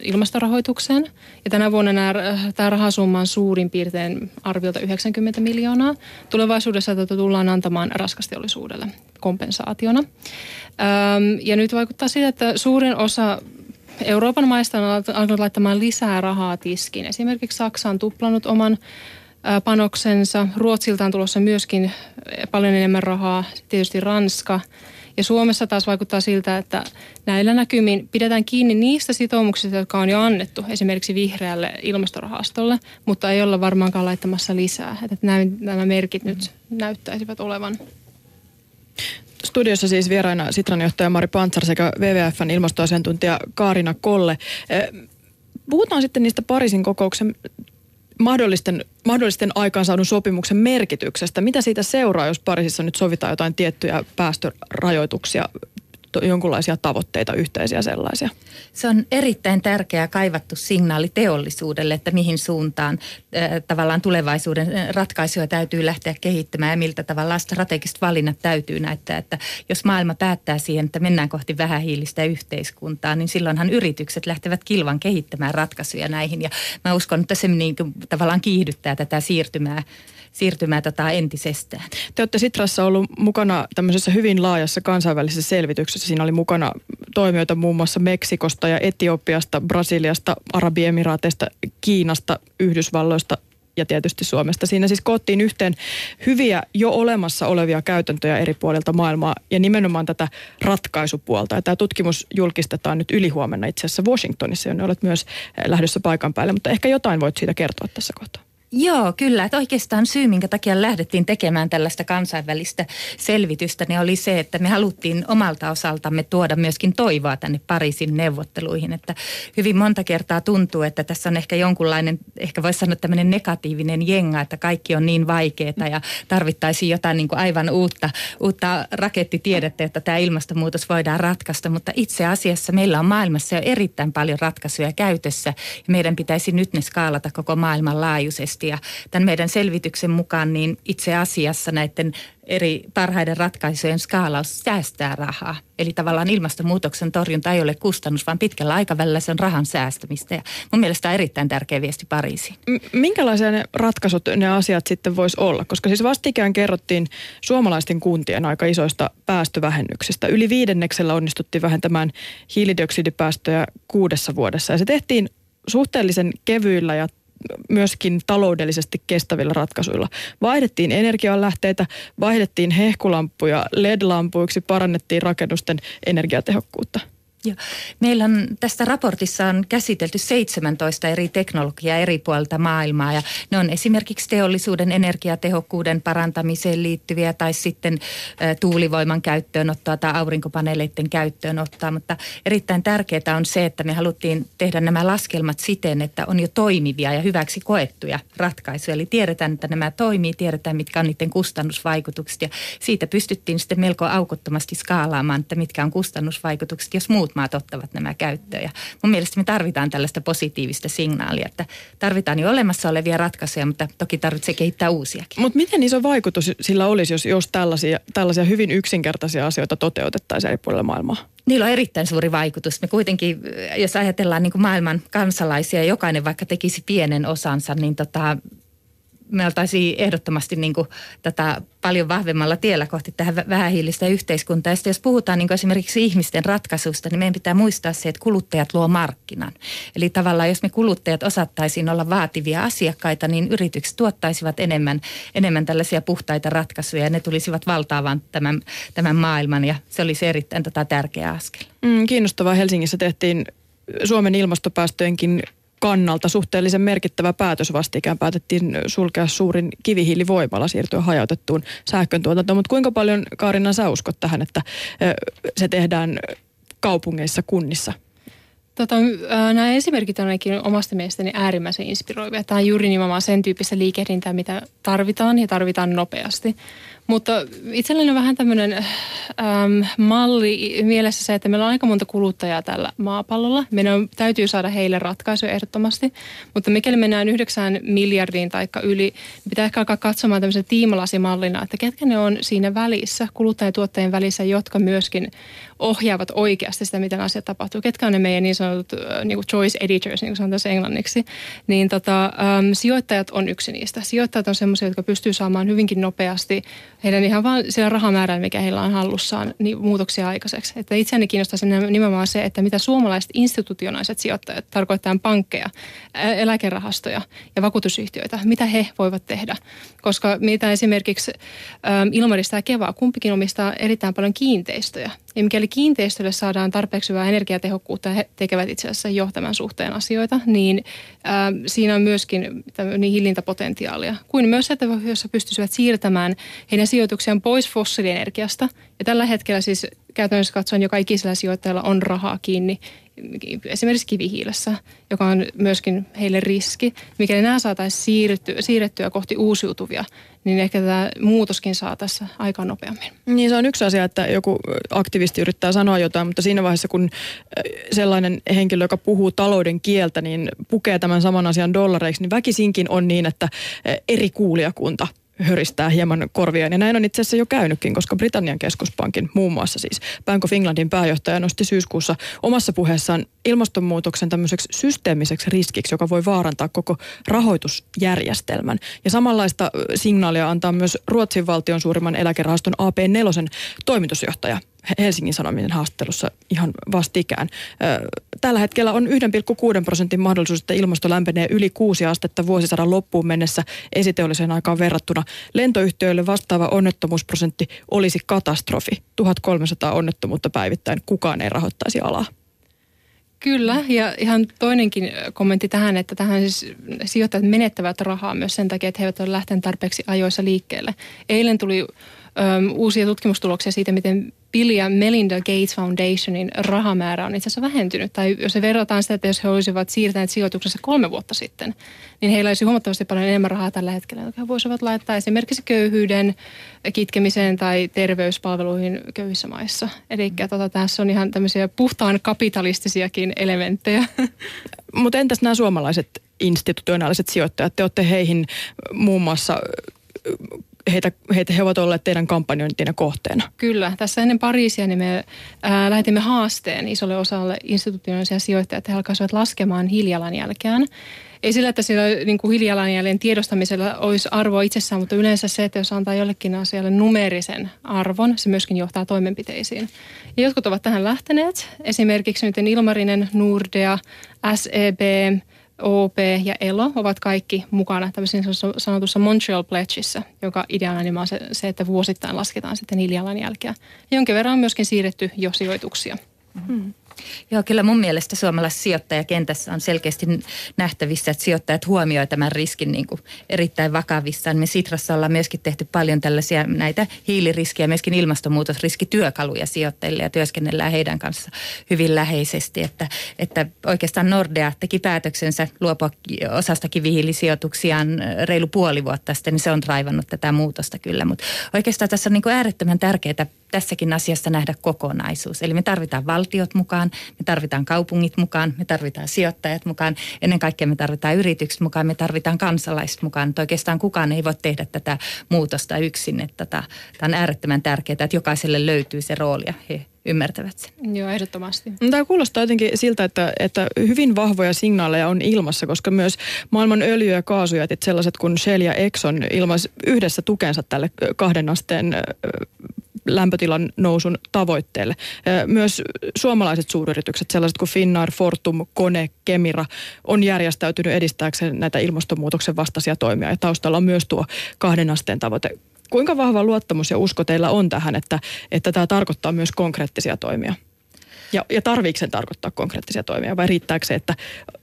ilmastorahoitukseen. Ja tänä vuonna nämä, tämä rahasumma on suurin piirtein arviolta 90 miljoonaa. Tulevaisuudessa tätä tullaan antamaan raskasteollisuudelle kompensaationa. Ja nyt vaikuttaa siltä, että suurin osa Euroopan maista on alkanut laittamaan lisää rahaa tiskiin. Esimerkiksi Saksa on tuplannut oman panoksensa. Ruotsilta on tulossa myöskin paljon enemmän rahaa, tietysti Ranska. Ja Suomessa taas vaikuttaa siltä, että näillä näkymin pidetään kiinni niistä sitoumuksista, jotka on jo annettu esimerkiksi vihreälle ilmastorahastolle, mutta ei olla varmaankaan laittamassa lisää. Että nämä merkit nyt näyttäisivät olevan. Studiossa siis vieraina Sitran johtaja Mari Pantsar sekä WWFn ilmastoasiantuntija Kaarina Kolle. Eh, puhutaan sitten niistä Pariisin kokouksen mahdollisten, mahdollisten aikaansaadun sopimuksen merkityksestä. Mitä siitä seuraa, jos Pariisissa nyt sovitaan jotain tiettyjä päästörajoituksia jonkinlaisia tavoitteita, yhteisiä sellaisia? Se on erittäin tärkeä kaivattu signaali teollisuudelle, että mihin suuntaan äh, tavallaan tulevaisuuden ratkaisuja täytyy lähteä kehittämään ja miltä tavalla strategiset valinnat täytyy näyttää. Että jos maailma päättää siihen, että mennään kohti vähähiilistä yhteiskuntaa, niin silloinhan yritykset lähtevät kilvan kehittämään ratkaisuja näihin. Ja mä uskon, että se niin kuin, tavallaan kiihdyttää tätä siirtymää siirtymää tota entisestään. Te olette Sitrassa ollut mukana tämmöisessä hyvin laajassa kansainvälisessä selvityksessä. Siinä oli mukana toimijoita muun muassa Meksikosta ja Etiopiasta, Brasiliasta, Arabiemiraateista, Kiinasta, Yhdysvalloista, ja tietysti Suomesta. Siinä siis koottiin yhteen hyviä jo olemassa olevia käytäntöjä eri puolilta maailmaa ja nimenomaan tätä ratkaisupuolta. Ja tämä tutkimus julkistetaan nyt ylihuomenna itse asiassa Washingtonissa, jonne olet myös lähdössä paikan päälle, mutta ehkä jotain voit siitä kertoa tässä kohtaa. Joo, kyllä. Että oikeastaan syy, minkä takia lähdettiin tekemään tällaista kansainvälistä selvitystä, niin oli se, että me haluttiin omalta osaltamme tuoda myöskin toivoa tänne Pariisin neuvotteluihin. Että hyvin monta kertaa tuntuu, että tässä on ehkä jonkunlainen, ehkä voisi sanoa tämmöinen negatiivinen jenga, että kaikki on niin vaikeaa ja tarvittaisiin jotain niin kuin aivan uutta, uutta rakettitiedettä, että tämä ilmastonmuutos voidaan ratkaista. Mutta itse asiassa meillä on maailmassa jo erittäin paljon ratkaisuja käytössä ja meidän pitäisi nyt ne skaalata koko maailman laajuisesti ja tämän meidän selvityksen mukaan niin itse asiassa näiden eri parhaiden ratkaisujen skaalaus säästää rahaa. Eli tavallaan ilmastonmuutoksen torjunta ei ole kustannus, vaan pitkällä aikavälillä se on rahan säästämistä. Ja mun mielestä on erittäin tärkeä viesti Pariisiin. Minkälaisia ne ratkaisut, ne asiat sitten voisi olla? Koska siis vastikään kerrottiin suomalaisten kuntien aika isoista päästövähennyksistä. Yli viidenneksellä onnistuttiin vähentämään hiilidioksidipäästöjä kuudessa vuodessa. Ja se tehtiin suhteellisen kevyillä ja myöskin taloudellisesti kestävillä ratkaisuilla. Vaihdettiin energianlähteitä, vaihdettiin hehkulampuja LED-lampuiksi, parannettiin rakennusten energiatehokkuutta. Joo. Meillä on tässä raportissa on käsitelty 17 eri teknologiaa eri puolilta maailmaa ja ne on esimerkiksi teollisuuden energiatehokkuuden parantamiseen liittyviä tai sitten tuulivoiman käyttöönottoa tai aurinkopaneeleiden käyttöönottoa, mutta erittäin tärkeää on se, että me haluttiin tehdä nämä laskelmat siten, että on jo toimivia ja hyväksi koettuja ratkaisuja. Eli tiedetään, että nämä toimii, tiedetään mitkä on niiden kustannusvaikutukset ja siitä pystyttiin sitten melko aukottomasti skaalaamaan, että mitkä on kustannusvaikutukset, jos muut muut maat ottavat nämä käyttöön. Ja mun mielestä me tarvitaan tällaista positiivista signaalia, että tarvitaan jo olemassa olevia ratkaisuja, mutta toki tarvitsee kehittää uusiakin. Mutta miten iso vaikutus sillä olisi, jos, jos tällaisia, tällaisia hyvin yksinkertaisia asioita toteutettaisiin eri puolilla maailmaa? Niillä on erittäin suuri vaikutus. Me kuitenkin, jos ajatellaan niin kuin maailman kansalaisia, jokainen vaikka tekisi pienen osansa, niin tota, me oltaisiin ehdottomasti niin kuin tätä paljon vahvemmalla tiellä kohti tähän vähähiilistä yhteiskuntaa. Ja sitten jos puhutaan niin esimerkiksi ihmisten ratkaisusta, niin meidän pitää muistaa se, että kuluttajat luo markkinan. Eli tavallaan jos me kuluttajat osattaisiin olla vaativia asiakkaita, niin yritykset tuottaisivat enemmän, enemmän tällaisia puhtaita ratkaisuja ja ne tulisivat valtaavan tämän, tämän maailman ja se olisi erittäin tota tärkeä askel. Mm, kiinnostavaa. Helsingissä tehtiin Suomen ilmastopäästöjenkin kannalta suhteellisen merkittävä päätös vastikään. Päätettiin sulkea suurin kivihiilivoimala siirtyä hajautettuun sähköntuotantoon. Mutta kuinka paljon Kaarina sä uskot tähän, että se tehdään kaupungeissa, kunnissa? Tota, nämä esimerkit on ainakin omasta mielestäni äärimmäisen inspiroivia. Tämä on juuri nimenomaan sen tyyppistä liikehdintää, mitä tarvitaan ja tarvitaan nopeasti. Mutta itselleni on vähän tämmöinen äm, malli mielessä se, että meillä on aika monta kuluttajaa tällä maapallolla. Meidän on, täytyy saada heille ratkaisuja ehdottomasti. Mutta mikäli mennään yhdeksään miljardiin tai yli, niin pitää ehkä alkaa katsomaan tämmöisen tiimalasimallina, että ketkä ne on siinä välissä, kuluttajatuottajien välissä, jotka myöskin ohjaavat oikeasti sitä, miten asiat tapahtuu. Ketkä on ne meidän niin sanotut niin kuin choice editors, niin kuin sanotaan englanniksi. Niin tota, äm, sijoittajat on yksi niistä. Sijoittajat on sellaisia, jotka pystyy saamaan hyvinkin nopeasti heidän ihan vaan sillä rahamäärällä, mikä heillä on hallussaan, niin muutoksia aikaiseksi. Että itseäni kiinnostaisi nimenomaan se, että mitä suomalaiset institutionaiset sijoittajat, tarkoittaa pankkeja, eläkerahastoja ja vakuutusyhtiöitä, mitä he voivat tehdä. Koska mitä esimerkiksi ähm, Ilmarista ja Keva, kumpikin omistaa erittäin paljon kiinteistöjä. Ja mikäli kiinteistölle saadaan tarpeeksi hyvää energiatehokkuutta he tekevät itse asiassa jo tämän suhteen asioita, niin äh, siinä on myöskin niin hillintäpotentiaalia. Kuin myös se, että jos pystyisivät siirtämään heidän sijoituksiaan pois fossiilienergiasta. Ja tällä hetkellä siis käytännössä katsoen joka ikisellä sijoittajalla on rahaa kiinni esimerkiksi kivihiilessä, joka on myöskin heille riski. Mikäli nämä saataisiin siirrettyä, siirrettyä kohti uusiutuvia, niin ehkä tämä muutoskin saa tässä aika nopeammin. Niin se on yksi asia, että joku aktivisti yrittää sanoa jotain, mutta siinä vaiheessa kun sellainen henkilö, joka puhuu talouden kieltä, niin pukee tämän saman asian dollareiksi, niin väkisinkin on niin, että eri kuulijakunta höristää hieman korviaan. Ja näin on itse asiassa jo käynytkin, koska Britannian keskuspankin, muun muassa siis Bank of Englandin pääjohtaja nosti syyskuussa omassa puheessaan ilmastonmuutoksen tämmöiseksi systeemiseksi riskiksi, joka voi vaarantaa koko rahoitusjärjestelmän. Ja samanlaista signaalia antaa myös Ruotsin valtion suurimman eläkerahaston AP4 toimitusjohtaja Helsingin Sanomien haastattelussa ihan vastikään. Tällä hetkellä on 1,6 prosentin mahdollisuus, että ilmasto lämpenee yli 6 astetta vuosisadan loppuun mennessä esiteolliseen aikaan verrattuna. Lentoyhtiöille vastaava onnettomuusprosentti olisi katastrofi. 1300 onnettomuutta päivittäin. Kukaan ei rahoittaisi alaa. Kyllä, ja ihan toinenkin kommentti tähän, että tähän siis sijoittajat menettävät rahaa myös sen takia, että he eivät ole lähteneet tarpeeksi ajoissa liikkeelle. Eilen tuli ö, uusia tutkimustuloksia siitä, miten Bill ja Melinda Gates Foundationin rahamäärä on itse asiassa vähentynyt. Tai jos se verrataan sitä, että jos he olisivat siirtäneet sijoituksessa kolme vuotta sitten, niin heillä olisi huomattavasti paljon enemmän rahaa tällä hetkellä, jotka he voisivat laittaa esimerkiksi köyhyyden kitkemiseen tai terveyspalveluihin köyhissä maissa. Eli tota, tässä on ihan tämmöisiä puhtaan kapitalistisiakin elementtejä. Mutta entäs nämä suomalaiset institutionaaliset sijoittajat? Te olette heihin muun muassa heitä, heitä, he ovat olleet teidän kampanjointinne kohteena. Kyllä. Tässä ennen Pariisia niin me ää, lähetimme haasteen isolle osalle institutionaalisia sijoittajia, että he alkaisivat laskemaan hiilijalanjälkeään. Ei sillä, että sillä niin kuin hiilijalanjäljen tiedostamisella olisi arvoa itsessään, mutta yleensä se, että jos antaa jollekin asialle numerisen arvon, se myöskin johtaa toimenpiteisiin. Ja jotkut ovat tähän lähteneet. Esimerkiksi nyt Ilmarinen, Nordea, SEB, OP ja ELO ovat kaikki mukana tämmöisessä sanotussa Montreal Pledgeissa, joka ideana niin on se, se, että vuosittain lasketaan sitten hiilijalanjälkeä. Jonkin verran on myöskin siirretty jo sijoituksia. Hmm. Joo, kyllä mun mielestä suomalaisessa sijoittajakentässä on selkeästi nähtävissä, että sijoittajat huomioivat tämän riskin niin kuin erittäin vakavissaan. Me Sitrassa ollaan myöskin tehty paljon tällaisia näitä hiiliriskiä, myöskin ilmastonmuutosriskityökaluja sijoittajille ja työskennellään heidän kanssa hyvin läheisesti. Että, että oikeastaan Nordea teki päätöksensä luopua osasta kivihiilisijoituksiaan reilu puoli vuotta sitten, niin se on raivannut tätä muutosta kyllä. Mutta oikeastaan tässä on niin kuin äärettömän tärkeää tässäkin asiassa nähdä kokonaisuus. Eli me tarvitaan valtiot mukaan, me tarvitaan kaupungit mukaan, me tarvitaan sijoittajat mukaan, ennen kaikkea me tarvitaan yritykset mukaan, me tarvitaan kansalaiset mukaan. Että oikeastaan kukaan ei voi tehdä tätä muutosta yksin. Että tämä on äärettömän tärkeää, että jokaiselle löytyy se rooli ja he ymmärtävät sen. Joo, ehdottomasti. Tämä kuulostaa jotenkin siltä, että, että hyvin vahvoja signaaleja on ilmassa, koska myös maailman öljy- ja kaasujätit, sellaiset kuin Shell ja Exxon, ilmaisi yhdessä tukensa tälle kahden asteen lämpötilan nousun tavoitteelle. Myös suomalaiset suuryritykset, sellaiset kuin Finnair, Fortum, Kone, Kemira, on järjestäytynyt edistääkseen näitä ilmastonmuutoksen vastaisia toimia. Ja taustalla on myös tuo kahden asteen tavoite. Kuinka vahva luottamus ja usko teillä on tähän, että, että tämä tarkoittaa myös konkreettisia toimia? Ja, ja tarviiko sen tarkoittaa konkreettisia toimia vai riittääkö se, että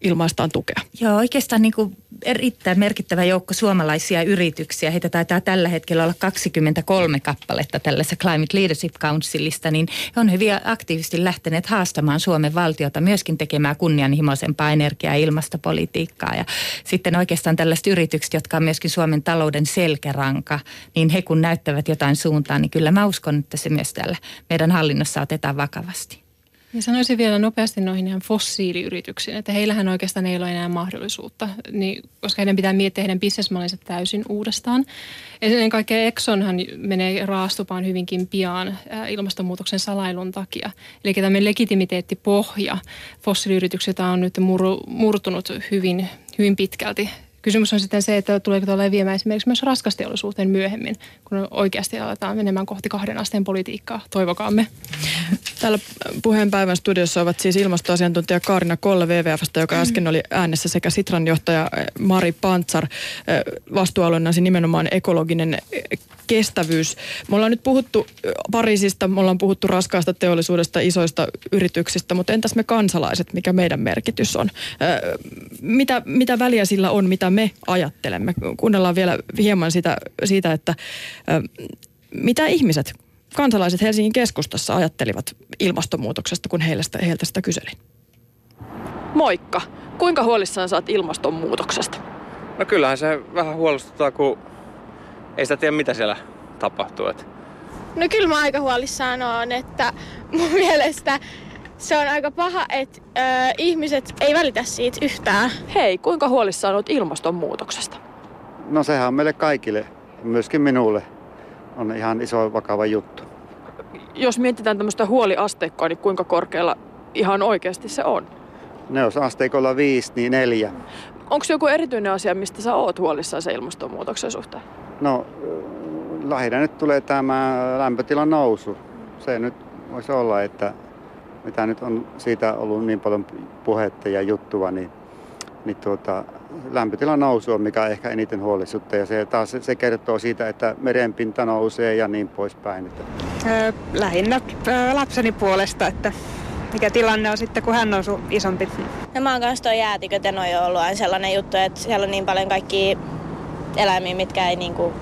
ilmaistaan tukea? Joo, oikeastaan niin kuin erittäin merkittävä joukko suomalaisia yrityksiä. Heitä taitaa tällä hetkellä olla 23 kappaletta tällaisessa Climate Leadership Councilista, niin he on hyvin aktiivisesti lähteneet haastamaan Suomen valtiota myöskin tekemään kunnianhimoisempaa energia- ja ilmastopolitiikkaa. Ja sitten oikeastaan tällaiset yritykset, jotka on myöskin Suomen talouden selkäranka, niin he kun näyttävät jotain suuntaan, niin kyllä mä uskon, että se myös täällä meidän hallinnossa otetaan vakavasti. Ja sanoisin vielä nopeasti noihin ihan fossiiliyrityksiin, että heillähän oikeastaan ei ole enää mahdollisuutta, niin, koska heidän pitää miettiä heidän bisnesmallinsa täysin uudestaan. Ennen kaikkea Exxonhan menee raastupaan hyvinkin pian ilmastonmuutoksen salailun takia. Eli tämmöinen legitimiteettipohja fossiiliyrityksiltä on nyt murtunut hyvin, hyvin pitkälti Kysymys on sitten se, että tuleeko tuolla leviämään esimerkiksi myös raskasteollisuuteen myöhemmin, kun oikeasti aletaan menemään kohti kahden asteen politiikkaa. Toivokaamme. Täällä puheenpäivän studiossa ovat siis ilmastoasiantuntija Kaarina Kolle WWFstä, joka äsken oli äänessä, sekä Sitran johtaja Mari Pantsar. Vastuualueena nimenomaan ekologinen kestävyys. Me ollaan nyt puhuttu Pariisista, me ollaan puhuttu raskaasta teollisuudesta, isoista yrityksistä, mutta entäs me kansalaiset, mikä meidän merkitys on? Mitä, mitä väliä sillä on, mitä me ajattelemme? Kuunnellaan vielä hieman sitä, siitä, että mitä ihmiset, kansalaiset Helsingin keskustassa ajattelivat ilmastonmuutoksesta, kun heiltä sitä, heiltä sitä kyselin. Moikka. Kuinka huolissaan saat ilmastonmuutoksesta? No kyllähän se vähän huolestuttaa, kun ei sitä tiedä mitä siellä tapahtuu. Että. No kyllä mä aika huolissaan on, että mun mielestä se on aika paha, että ö, ihmiset ei välitä siitä yhtään. Hei, kuinka huolissaan olet ilmastonmuutoksesta? No sehän on meille kaikille, myöskin minulle, on ihan iso vakava juttu. Jos mietitään tämmöistä huoliasteikkoa, niin kuinka korkealla ihan oikeasti se on? Ne jos asteikolla viisi, niin neljä. Onko joku erityinen asia, mistä sä oot huolissaan se ilmastonmuutoksen suhteen? No lähinnä nyt tulee tämä lämpötilan nousu. Se nyt voisi olla, että mitä nyt on siitä ollut niin paljon puhetta ja juttua, niin, niin tuota, lämpötilan nousu on mikä ehkä eniten huolestuttaa ja se taas se kertoo siitä, että merenpinta nousee ja niin poispäin. Että. Öö, lähinnä öö, lapseni puolesta, että mikä tilanne on sitten, kun hän on isompi. No mä oon kanssa toi jäätiköt ja noi on ollut aina sellainen juttu, että siellä on niin paljon kaikki eläimiä, mitkä ei niinku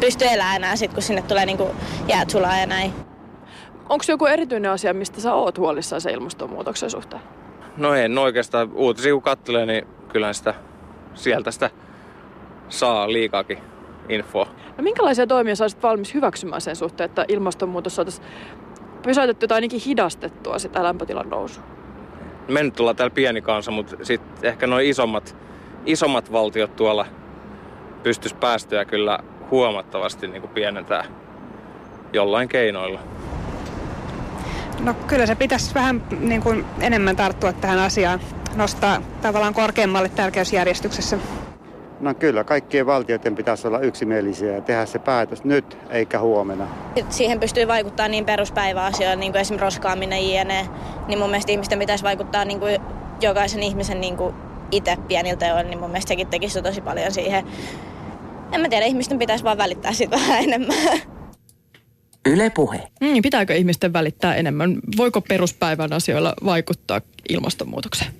pysty elämään enää sit, kun sinne tulee niinku jäät sulaa ja näin. Onko joku erityinen asia, mistä sä oot huolissaan se ilmastonmuutoksen suhteen? No en oikeastaan. Uutisia kun katselee, niin kyllähän sitä sieltä sitä saa liikaakin infoa. No minkälaisia toimia sä olisit valmis hyväksymään sen suhteen, että ilmastonmuutos saataisiin pysäytettyä tai ainakin hidastettua sitä lämpötilan nousua? Me nyt ollaan täällä pieni kansa, mutta sitten ehkä noin isommat, isommat valtiot tuolla pystyisi päästöjä kyllä huomattavasti niin kuin pienentää jollain keinoilla. No kyllä se pitäisi vähän niin kuin enemmän tarttua tähän asiaan, nostaa tavallaan korkeammalle tärkeysjärjestyksessä. No kyllä, kaikkien valtioiden pitäisi olla yksimielisiä ja tehdä se päätös nyt eikä huomenna. Siihen pystyy vaikuttaa niin peruspäiväasioilla, niin kuin esimerkiksi roskaaminen jne. Niin mun mielestä ihmisten pitäisi vaikuttaa niin kuin jokaisen ihmisen niin kuin itse pieniltä teoilla, niin mun mielestä sekin tekisi tosi paljon siihen. En mä tiedä, ihmisten pitäisi vaan välittää siitä vähän enemmän. Yle puhe. Mm, pitääkö ihmisten välittää enemmän? Voiko peruspäivän asioilla vaikuttaa ilmastonmuutokseen?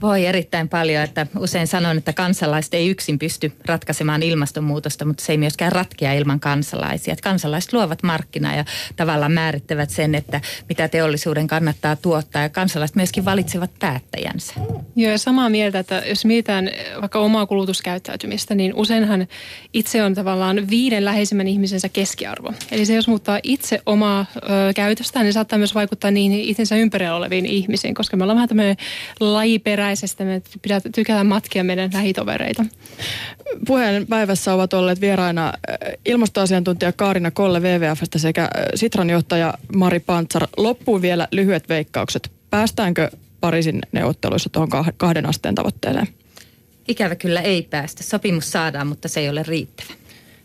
Voi erittäin paljon, että usein sanon, että kansalaiset ei yksin pysty ratkaisemaan ilmastonmuutosta, mutta se ei myöskään ratkea ilman kansalaisia. Että kansalaiset luovat markkinaa ja tavallaan määrittävät sen, että mitä teollisuuden kannattaa tuottaa ja kansalaiset myöskin valitsevat päättäjänsä. Joo ja samaa mieltä, että jos mietitään vaikka omaa kulutuskäyttäytymistä, niin useinhan itse on tavallaan viiden läheisimmän ihmisensä keskiarvo. Eli se jos muuttaa itse omaa ö, käytöstään, niin saattaa myös vaikuttaa niihin itsensä ympärillä oleviin ihmisiin, koska me ollaan vähän tämmöinen lajiperä peräisestä me pitää tykätä matkia meidän lähitovereita. Puheen päivässä ovat olleet vieraina äh, ilmastoasiantuntija Kaarina Kolle WWFstä sekä äh, Sitran johtaja Mari Pantsar. Loppuun vielä lyhyet veikkaukset. Päästäänkö Pariisin neuvotteluissa tuohon kahden asteen tavoitteeseen? Ikävä kyllä ei päästä. Sopimus saadaan, mutta se ei ole riittävä.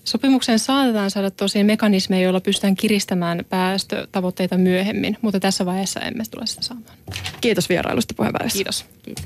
Sopimukseen saatetaan saada tosiaan mekanismeja, joilla pystytään kiristämään päästötavoitteita myöhemmin, mutta tässä vaiheessa emme tule sitä saamaan. Kiitos vierailusta puheenpäivässä. Kiitos. Kiitos.